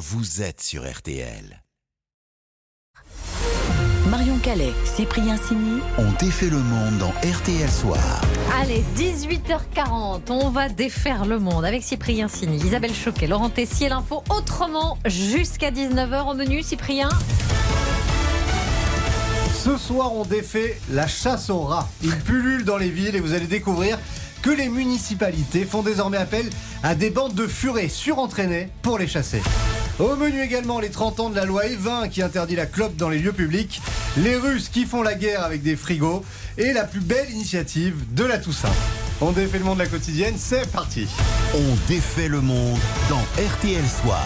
vous êtes sur RTL. Marion Calais, Cyprien Sini. On défait le monde dans RTL Soir. Allez, 18h40, on va défaire le monde avec Cyprien Sini, Isabelle Choquet, Laurent Tessier, l'info autrement jusqu'à 19h au menu. Cyprien Ce soir, on défait la chasse aux rats. Ils pullulent dans les villes et vous allez découvrir que les municipalités font désormais appel à des bandes de furets surentraînées pour les chasser. Au menu également les 30 ans de la loi E20 qui interdit la clope dans les lieux publics, les Russes qui font la guerre avec des frigos et la plus belle initiative de la Toussaint. On défait le monde de la quotidienne, c'est parti. On défait le monde dans RTL Soir.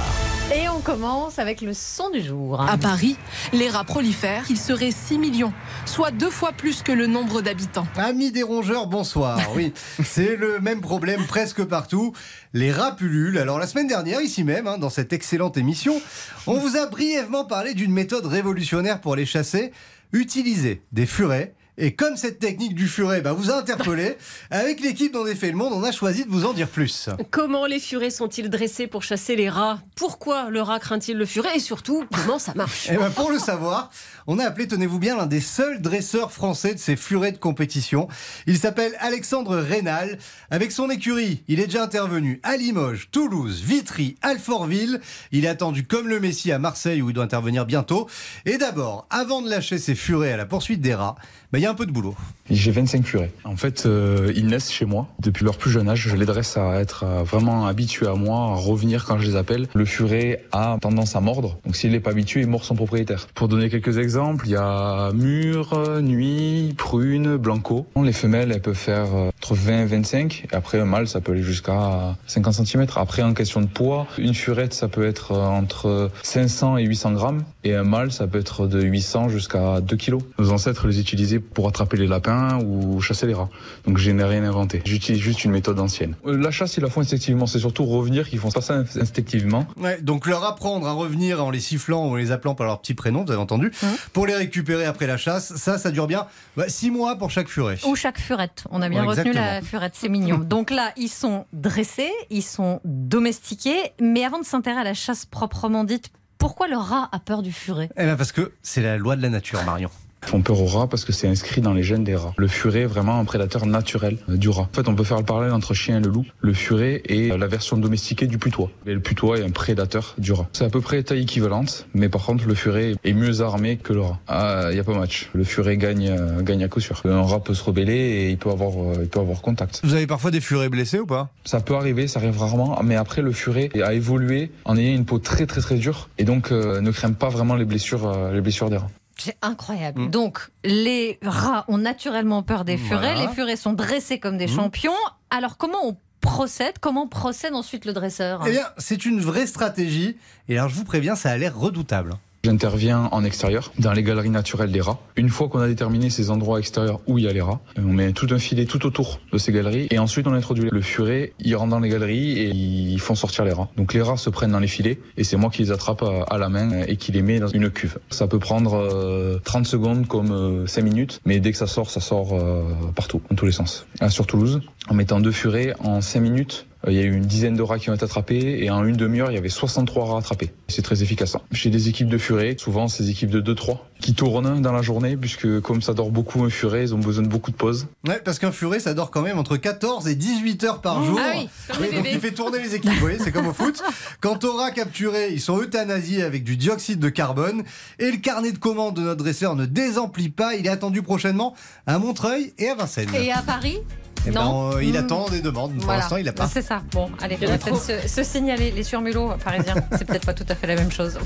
Et on commence avec le son du jour. À Paris, les rats prolifèrent. Il serait 6 millions, soit deux fois plus que le nombre d'habitants. Amis des rongeurs, bonsoir. Oui, c'est le même problème presque partout. Les rats pullulent. Alors la semaine dernière, ici même, hein, dans cette excellente émission, on vous a brièvement parlé d'une méthode révolutionnaire pour les chasser. Utiliser des furets et comme cette technique du furet bah, vous a interpellé, avec l'équipe dont est fait le monde, on a choisi de vous en dire plus. Comment les furets sont-ils dressés pour chasser les rats? Pourquoi le rat craint-il le furet? Et surtout, comment ça marche? Et ben Pour le savoir, on a appelé, tenez-vous bien, l'un des seuls dresseurs français de ces furets de compétition. Il s'appelle Alexandre Rénal. Avec son écurie, il est déjà intervenu à Limoges, Toulouse, Vitry, Alfortville. Il est attendu comme le Messie à Marseille où il doit intervenir bientôt. Et d'abord, avant de lâcher ses furets à la poursuite des rats, ben, il y a un peu de boulot. J'ai 25 furets. En fait, euh, ils naissent chez moi. Depuis leur plus jeune âge, je les dresse à être euh, vraiment habitués à moi, à revenir quand je les appelle. Le furet a tendance à mordre. Donc s'il n'est pas habitué, il mord son propriétaire. Pour donner quelques exemples, il y a mûre, nuit, prune, blanco. Les femelles, elles peuvent faire euh, entre 20 et 25. Et après, un mâle, ça peut aller jusqu'à 50 cm. Après, en question de poids, une furette, ça peut être entre 500 et 800 grammes. Et un mâle, ça peut être de 800 jusqu'à 2 kg. Nos ancêtres les utilisaient pour attraper les lapins ou chasser les rats. Donc je n'ai rien inventé. J'utilise juste une méthode ancienne. Euh, La chasse, ils la font instinctivement. C'est surtout revenir qu'ils font ça instinctivement. Ouais, donc leur apprendre à revenir en les sifflant ou en les appelant par leur petit prénom, vous avez entendu, pour les récupérer après la chasse, ça, ça dure bien 6 mois pour chaque furet. Ou chaque furette. On a bien Ouais, retenu la furette, c'est mignon. Donc là, ils sont dressés, ils sont domestiqués. Mais avant de s'intéresser à la chasse proprement dite, pourquoi le rat a peur du furet? Eh ben parce que c'est la loi de la nature, Marion. Font peur aux rats parce que c'est inscrit dans les gènes des rats. Le furet est vraiment un prédateur naturel euh, du rat. En fait, on peut faire le parallèle entre chien et le loup. Le furet est euh, la version domestiquée du putois. Et le putois est un prédateur du rat. C'est à peu près taille équivalente, mais par contre, le furet est mieux armé que le rat. Ah, il y a pas match. Le furet gagne, euh, gagne à coup sûr. Un rat peut se rebeller et il peut avoir, il peut avoir contact. Vous avez parfois des furets blessés ou pas? Ça peut arriver, ça arrive rarement, mais après le furet a évolué en ayant une peau très très très dure et donc euh, ne craint pas vraiment les blessures, euh, les blessures des rats. C'est incroyable. Mm. Donc, les rats ont naturellement peur des furets. Voilà. Les furets sont dressés comme des Mm. champions. Alors, comment on procède? Comment procède ensuite le dresseur? Eh bien, c'est une vraie stratégie. Et alors, je vous préviens, ça a l'air redoutable. J'interviens en extérieur, dans les galeries naturelles des rats. Une fois qu'on a déterminé ces endroits extérieurs où il y a les rats, on met tout un filet tout autour de ces galeries et ensuite on introduit le furet, ils rentrent dans les galeries et ils font sortir les rats. Donc les rats se prennent dans les filets et c'est moi qui les attrape à la main et qui les met dans une cuve. Ça peut prendre euh, 30 secondes comme euh, 5 minutes, mais dès que ça sort, ça sort euh, partout, dans tous les sens. Sur Toulouse, en mettant deux furets en 5 minutes, euh, il y a eu une dizaine de rats qui ont été attrapés et en une demi-heure, il y avait 63 rats attrapés. C'est très efficace. hein. J'ai des équipes de furets, souvent ces équipes de 2-3, qui tournent dans la journée puisque comme ça dort beaucoup un furet, ils ont besoin de beaucoup de pauses. Ouais, parce qu'un furet, ça dort quand même entre 14 et 18 heures par jour. Ah oui, comme les donc il fait tourner les équipes, vous voyez, c'est comme au foot. Quant aux rats capturés, ils sont euthanasiés avec du dioxyde de carbone. Et le carnet de commandes de notre dresseur ne désemplit pas. Il est attendu prochainement à Montreuil et à Vincennes. Et à Paris Eh ben, non. euh, il attend des demandes. Pour Voilà. l'instant, il n'a pas. C'est ça. Bon, allez, on va peut-être se, se signaler. Les surmulots parisiens, c'est peut-être pas tout à fait la même chose.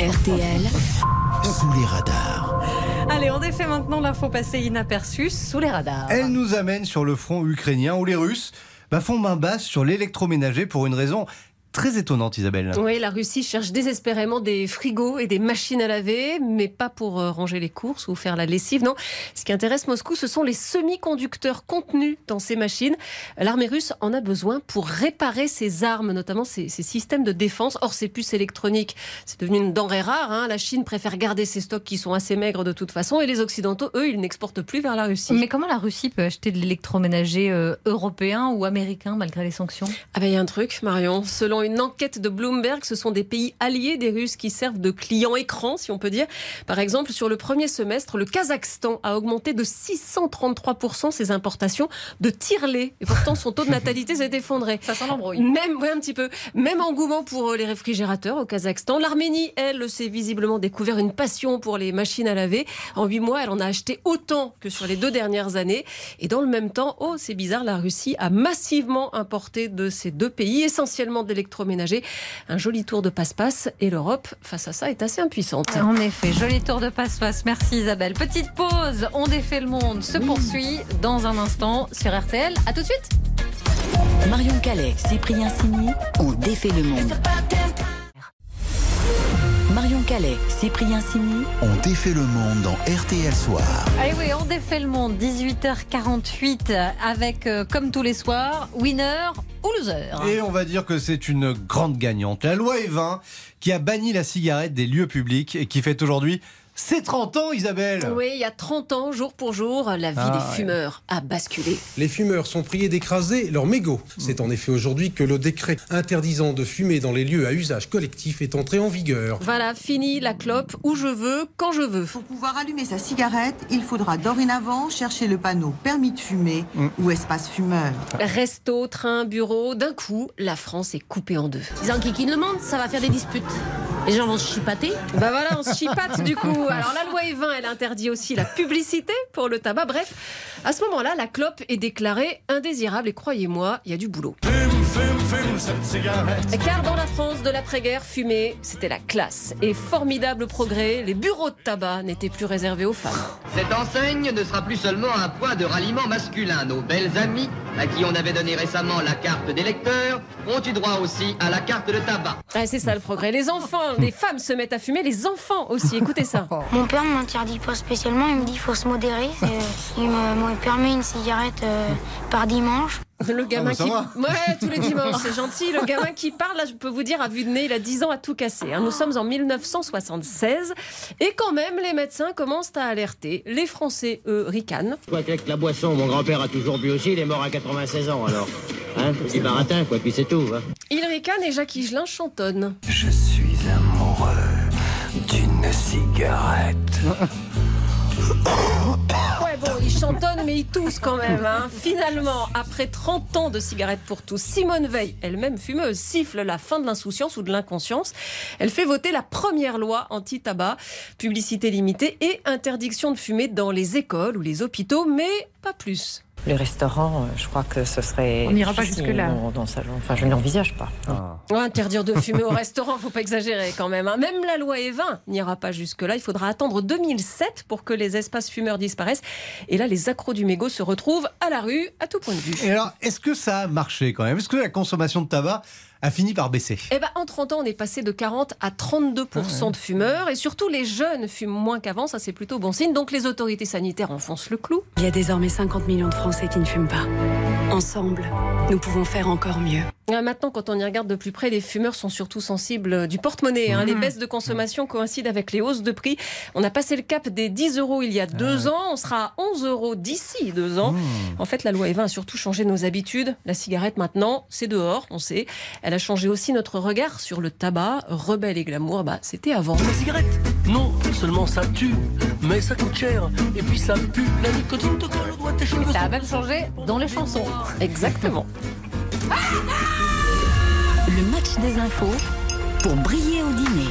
RTL, Sous les radars. Allez, on défait maintenant l'info passée inaperçue sous les radars. Elle nous amène sur le front ukrainien où les Russes bah, font main basse sur l'électroménager pour une raison très étonnante, Isabelle. Oui, la Russie cherche désespérément des frigos et des machines à laver, mais pas pour euh, ranger les courses ou faire la lessive. Non, ce qui intéresse Moscou, ce sont les semi-conducteurs contenus dans ces machines. L'armée russe en a besoin pour réparer ses armes, notamment ses, ses systèmes de défense. Or, ces puces électroniques, c'est devenu une denrée rare. hein. La Chine préfère garder ses stocks qui sont assez maigres de toute façon, et les Occidentaux, eux, ils n'exportent plus vers la Russie. Mais comment la Russie peut acheter de l'électroménager euh, européen ou américain malgré les sanctions? Ah ben il y a un truc, Marion. Selon Selon une enquête de Bloomberg, ce sont des pays alliés des Russes qui servent de clients écran, si on peut dire. Par exemple, sur le premier semestre, le Kazakhstan a augmenté de 633% ses importations de tire-lait. Et pourtant, son taux de natalité s'est effondré. Ça sent l'embrouille. Même, ouais, un petit peu. Même engouement pour euh, les réfrigérateurs au Kazakhstan. L'Arménie, elle, s'est visiblement découvert une passion pour les machines à laver. En huit mois, elle en a acheté autant que sur les deux dernières années. Et dans le même temps, oh, c'est bizarre, la Russie a massivement importé de ces deux pays, essentiellement Un joli tour de passe-passe. Et l'Europe, face à ça, est assez impuissante. En effet, joli tour de passe-passe. Merci Isabelle. Petite pause. On défait le monde se poursuit dans un instant sur RTL. À tout de suite. Marion Calais, Cyprien Sini ont défait le monde. Marion Calais, Cyprien Sini On défait le monde dans RTL Soir. Allez oui, on défait le monde. 18h48 avec, euh, comme tous les soirs, winner ou loser. Et on va dire que c'est une grande gagnante. La loi Evin qui a banni la cigarette des lieux publics et qui fait aujourd'hui ses 30 ans, Isabelle. Oui, il y a 30 ans, jour pour jour, la vie Ah, des ouais. fumeurs a basculé. Les fumeurs sont priés d'écraser leurs mégots. C'est en effet aujourd'hui que le décret interdisant de fumer dans les lieux à usage collectif est entré en vigueur. Voilà, fini la clope où je veux, quand je veux. Pour pouvoir allumer sa cigarette, il faudra dorénavant chercher le panneau permis de fumer ou espace fumeur. Resto, train, bureau, d'un coup, la France est coupée en deux. Ils enquiquinent le monde, ça va faire des disputes. Les gens vont se chipater. Bah voilà, on se chipate du coup. Alors la loi Evin, elle interdit aussi la publicité pour le tabac. Bref, à ce moment-là, la clope est déclarée indésirable et croyez-moi, il y a du boulot. Car dans la France de l'après-guerre, fumer, c'était la classe. Et formidable progrès, les bureaux de tabac n'étaient plus réservés aux femmes. Cette enseigne ne sera plus seulement un point de ralliement masculin. Nos belles amies, à qui on avait donné récemment la carte des lecteurs, ont eu droit aussi à la carte de tabac. Ah, c'est ça le progrès. Les enfants, les femmes se mettent à fumer, les enfants aussi. Écoutez ça. Mon père ne m'interdit pas spécialement, il me dit qu'il faut se modérer. Euh, Il me, me permet une cigarette euh, par dimanche. Le gamin bah, ça qui. va. Ouais, tous les dimanches, c'est gentil. Le gamin qui parle, là, je peux vous dire, à vue de nez, il a 10 ans à tout casser. hein. Nous sommes en 1976. Et quand même, les médecins commencent à alerter. Les Français, eux, ricanent. Quoi qu'avec la boisson, mon grand-père a toujours bu aussi, il est mort à 96 ans alors. Hein, petit baratin, quoi, puis c'est tout. Hein. Ils ricanent et Jacques Higelin chantonne. Je suis amoureux d'une cigarette. Chantonnent, mais ils toussent quand même. hein. Finalement, après 30 ans de cigarettes pour tous, Simone Veil, elle-même fumeuse, siffle la fin de l'insouciance ou de l'inconscience. Elle fait voter la première loi anti-tabac, publicité limitée et interdiction de fumer dans les écoles ou les hôpitaux, mais pas plus. Les restaurants, euh, je crois que ce serait. On n'ira pas jusque-là. Enfin, je ne l'envisage pas. Ouais, interdire de fumer au restaurant, faut pas exagérer quand même. hein. Même la loi Evin n'ira pas jusque-là. Il faudra attendre 2007 pour que les espaces fumeurs disparaissent. Et là, les accros du mégot se retrouvent à la rue, à tout point de vue. Et alors, est-ce que ça a marché quand même? Est-ce que la consommation de tabac a fini par baisser Eh ben, en 30 ans, on est passé de 40 à 32% de fumeurs. Et surtout, les jeunes fument moins qu'avant. Ça, c'est plutôt bon signe. Donc, les autorités sanitaires enfoncent le clou. Il y a désormais 50 millions de Français qui ne fument pas. Ensemble, nous pouvons faire encore mieux. Ah, Maintenant, quand on y regarde de plus près, les fumeurs sont surtout sensibles euh, du porte-monnaie. hein. Les baisses de consommation coïncident avec les hausses de prix. On a passé le cap des 10 euros il y a deux ans. On sera à 11 euros d'ici deux ans. En fait, la loi Evin a surtout changé nos habitudes. La cigarette, maintenant, c'est dehors, on sait. Elle a changé aussi notre regard sur le tabac. Rebelle et glamour, bah, c'était avant. La cigarette? Non seulement ça tue, mais ça coûte cher. Et puis ça pue. La nicotine te colle au doigt tes cheveux. Ça a même changé dans les chansons. Exactement. Le match des infos pour briller au dîner.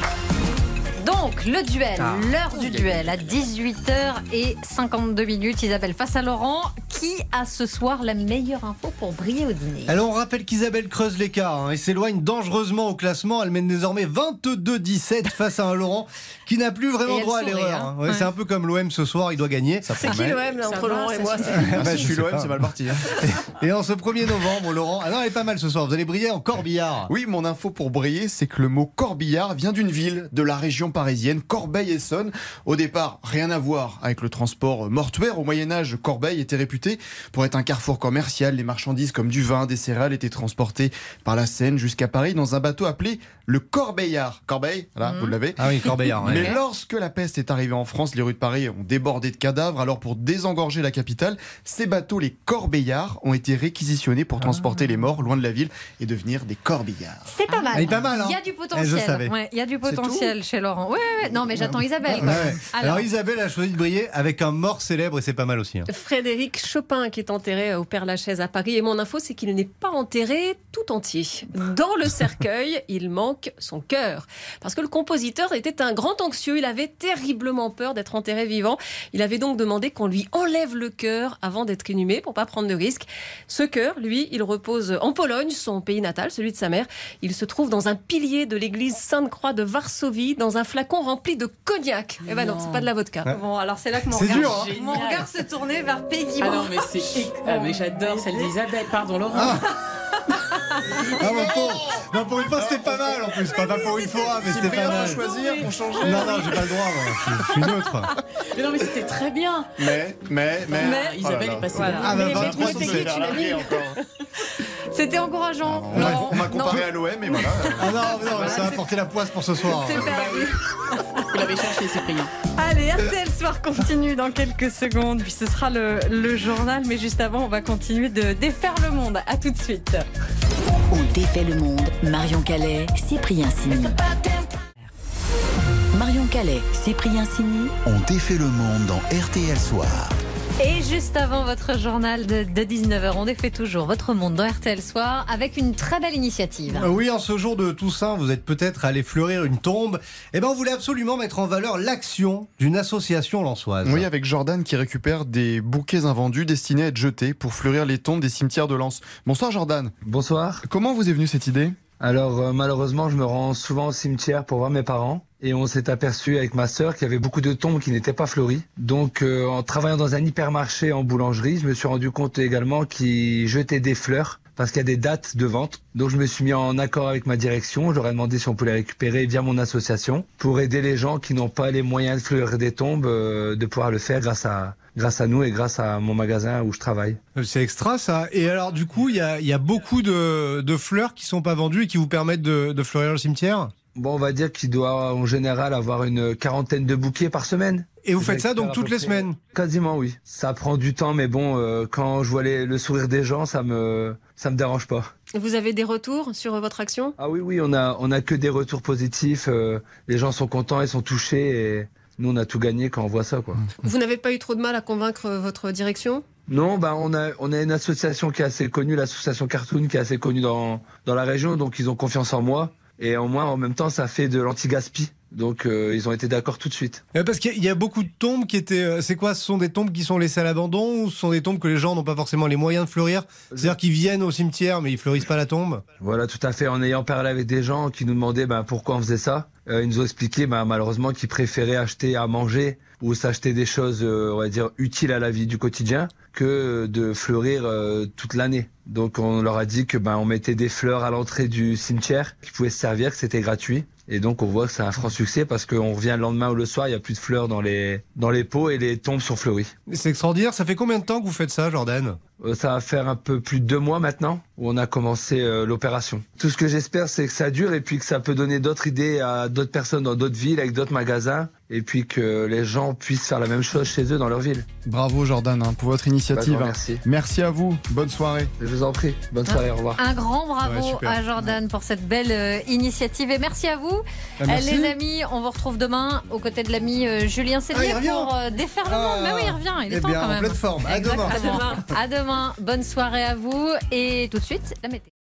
Donc, le duel, Ah. l'heure du duel à 18h52 minutes. Isabelle face à Laurent. Qui a ce soir la meilleure info pour briller au dîner? Alors on rappelle qu'Isabelle creuse l'écart hein, et s'éloigne dangereusement au classement. Elle mène désormais 22-17 face à un Laurent qui n'a plus vraiment droit à l'erreur. hein. hein. Ouais, C'est un peu comme l'OM ce soir, il doit gagner. C'est qui l'OM là, entre Laurent et moi Ah bah, je suis l'OM, c'est mal parti. hein. Et en ce 1er novembre, Laurent, ah non, elle est pas mal ce soir. Vous allez briller en corbillard. Oui, mon info pour briller, c'est que le mot corbillard vient d'une ville de la région parisienne. Parisienne, Corbeil-Essonne. Au départ, rien à voir avec le transport mortuaire. Au Moyen-Âge, Corbeil était réputé pour être un carrefour commercial. Les marchandises comme du vin, des céréales étaient transportées par la Seine jusqu'à Paris dans un bateau appelé le Corbeillard. Corbeil, voilà, vous l'avez. Ah oui, Corbeillard. ouais. Mais lorsque la peste est arrivée en France, les rues de Paris ont débordé de cadavres. Alors pour désengorger la capitale, ces bateaux, les corbeillards, ont été réquisitionnés pour transporter les morts loin de la ville et devenir des corbillards. C'est pas mal. Elle est pas mal, hein. Il y a du Eh, je potentiel. Ouais, il y a du potentiel chez Laurent. Ouais, ouais. Non, mais j'attends Isabelle. Ouais, quoi. ouais. Alors, Alors Isabelle a choisi de briller avec un mort célèbre et c'est pas mal aussi. hein. Frédéric Chopin qui est enterré au Père Lachaise à Paris. Et mon info, c'est qu'il n'est pas enterré tout entier. Dans le cercueil, il manque son cœur. Parce que le compositeur était un grand anxieux. Il avait terriblement peur d'être enterré vivant. Il avait donc demandé qu'on lui enlève le cœur avant d'être inhumé pour pas prendre de risque. Ce cœur, lui, il repose en Pologne, son pays natal, celui de sa mère. Il se trouve dans un pilier de l'église Sainte-Croix de Varsovie, dans un flacon rempli de cognac. Eh ben non, c'est pas de la vodka. Bon, alors c'est là que mon C'est regard, dur, hein. mon regard se tournait vers Peggy. Ah non, mais c'est. Ah, mais j'adore celle d'Isabelle. Pardon, Laurent. Ah, mon pauvre. Non, pour une fois, c'était pas mal en plus. Pas, pas pour une fois, mais c'était pas mal. choisir pour changer. Non, non, j'ai pas le droit, moi. Je, je suis neutre. Mais non, mais c'était très bien. Mais, mais, mais. Mais Isabelle Oh là est passée. Ah, bah, Mais- 23 mais sur Peggy, 7. tu l'as mis. C'était encourageant. On m'a- on m'a comparé Non, à l'OM et voilà. Ah non, non, ça va porter la poisse pour ce soir. c'est perdu. Vous l'avez cherché, Cyprien. Allez, RTL Soir continue dans quelques secondes, puis ce sera le, le journal. Mais juste avant, on va continuer de défaire le monde. À tout de suite. On défait le monde. Marion Calais, Cyprien Sini. Marion Calais, Cyprien Sini. On défait le monde dans RTL Soir. Et juste avant votre journal de, de 19h, on défait toujours votre monde dans RTL Soir avec une très belle initiative. Euh, Oui, en ce jour de Toussaint, vous êtes peut-être allé fleurir une tombe. Eh ben, on voulait absolument mettre en valeur l'action d'une association lançoise. Oui, avec Jordan qui récupère des bouquets invendus destinés à être jetés pour fleurir les tombes des cimetières de Lens. Bonsoir Jordan. Bonsoir. Comment vous est venue cette idée? Alors euh, malheureusement, je me rends souvent au cimetière pour voir mes parents et on s'est aperçu avec ma sœur qu'il y avait beaucoup de tombes qui n'étaient pas fleuries. Donc euh, en travaillant dans un hypermarché en boulangerie, je me suis rendu compte également qu'ils jetaient des fleurs parce qu'il y a des dates de vente. Donc je me suis mis en accord avec ma direction, j'aurais demandé si on pouvait les récupérer via mon association pour aider les gens qui n'ont pas les moyens de fleurir des tombes euh, de pouvoir le faire grâce à grâce à nous et grâce à mon magasin où je travaille. Euh, C'est extra ça. Et alors du coup, il y a, il y a beaucoup de, de fleurs qui sont pas vendues et qui vous permettent de, de fleurir le cimetière? Bon, on va dire qu'il doit en général avoir une quarantaine de bouquets par semaine. Et vous faites ça donc toutes les semaines? Quasiment oui. Ça prend du temps, mais bon, euh, quand je vois les- le sourire des gens, ça me ça me dérange pas. Vous avez des retours sur votre action? Ah oui, oui, on a on a que des retours positifs. euh, les gens sont contents, ils sont touchés, et nous on a tout gagné quand on voit ça, quoi. Vous n'avez pas eu trop de mal à convaincre votre direction? Non, bah on a on a une association qui est assez connue, l'association Cartoon, qui est assez connue dans dans la région, donc ils ont confiance en moi. Et au moins, en même temps, ça fait de l'anti-gaspi. Donc, euh, ils ont été d'accord tout de suite. Euh, Parce qu'il y a- il y a beaucoup de tombes qui étaient. euh, C'est quoi? Ce sont des tombes qui sont laissées à l'abandon ou ce sont des tombes que les gens n'ont pas forcément les moyens de fleurir? C'est-à-dire qu'ils viennent au cimetière mais ils fleurissent pas la tombe? Voilà, tout à fait. En ayant parlé avec des gens qui nous demandaient ben, pourquoi on faisait ça, euh, ils nous ont expliqué ben, malheureusement qu'ils préféraient acheter à manger ou s'acheter des choses, euh, on va dire, utiles à la vie du quotidien que de fleurir euh, toute l'année. Donc on leur a dit que ben on mettait des fleurs à l'entrée du cimetière qui pouvaient se servir, que c'était gratuit. Et donc on voit que c'est un franc succès parce qu'on revient le lendemain ou le soir, il y a plus de fleurs dans les dans les pots et les tombes sont fleuries. C'est extraordinaire. Ça fait combien de temps que vous faites ça, Jordan? Ça va faire un peu plus de deux mois maintenant où on a commencé euh, l'opération. Tout ce que j'espère, c'est que ça dure et puis que ça peut donner d'autres idées à d'autres personnes dans d'autres villes, avec d'autres magasins, et puis que les gens puissent faire la même chose chez eux dans leur ville. Bravo Jordan hein, pour votre initiative. Bah, merci. Merci à vous. Bonne soirée. Je vous en prie. Bonne soirée. Au revoir. Un grand bravo Ouais, à Jordan pour cette belle euh, initiative et merci à vous. Ah, merci. Euh, les amis, on vous retrouve demain aux côtés de l'ami euh, Julien Ah, Cellier revient. pour euh, défaire le monde. Mais oui, il revient, il est Eh temps bien, quand en pleine forme. À demain. Exactement. À Bonne soirée à vous et tout de suite la météo.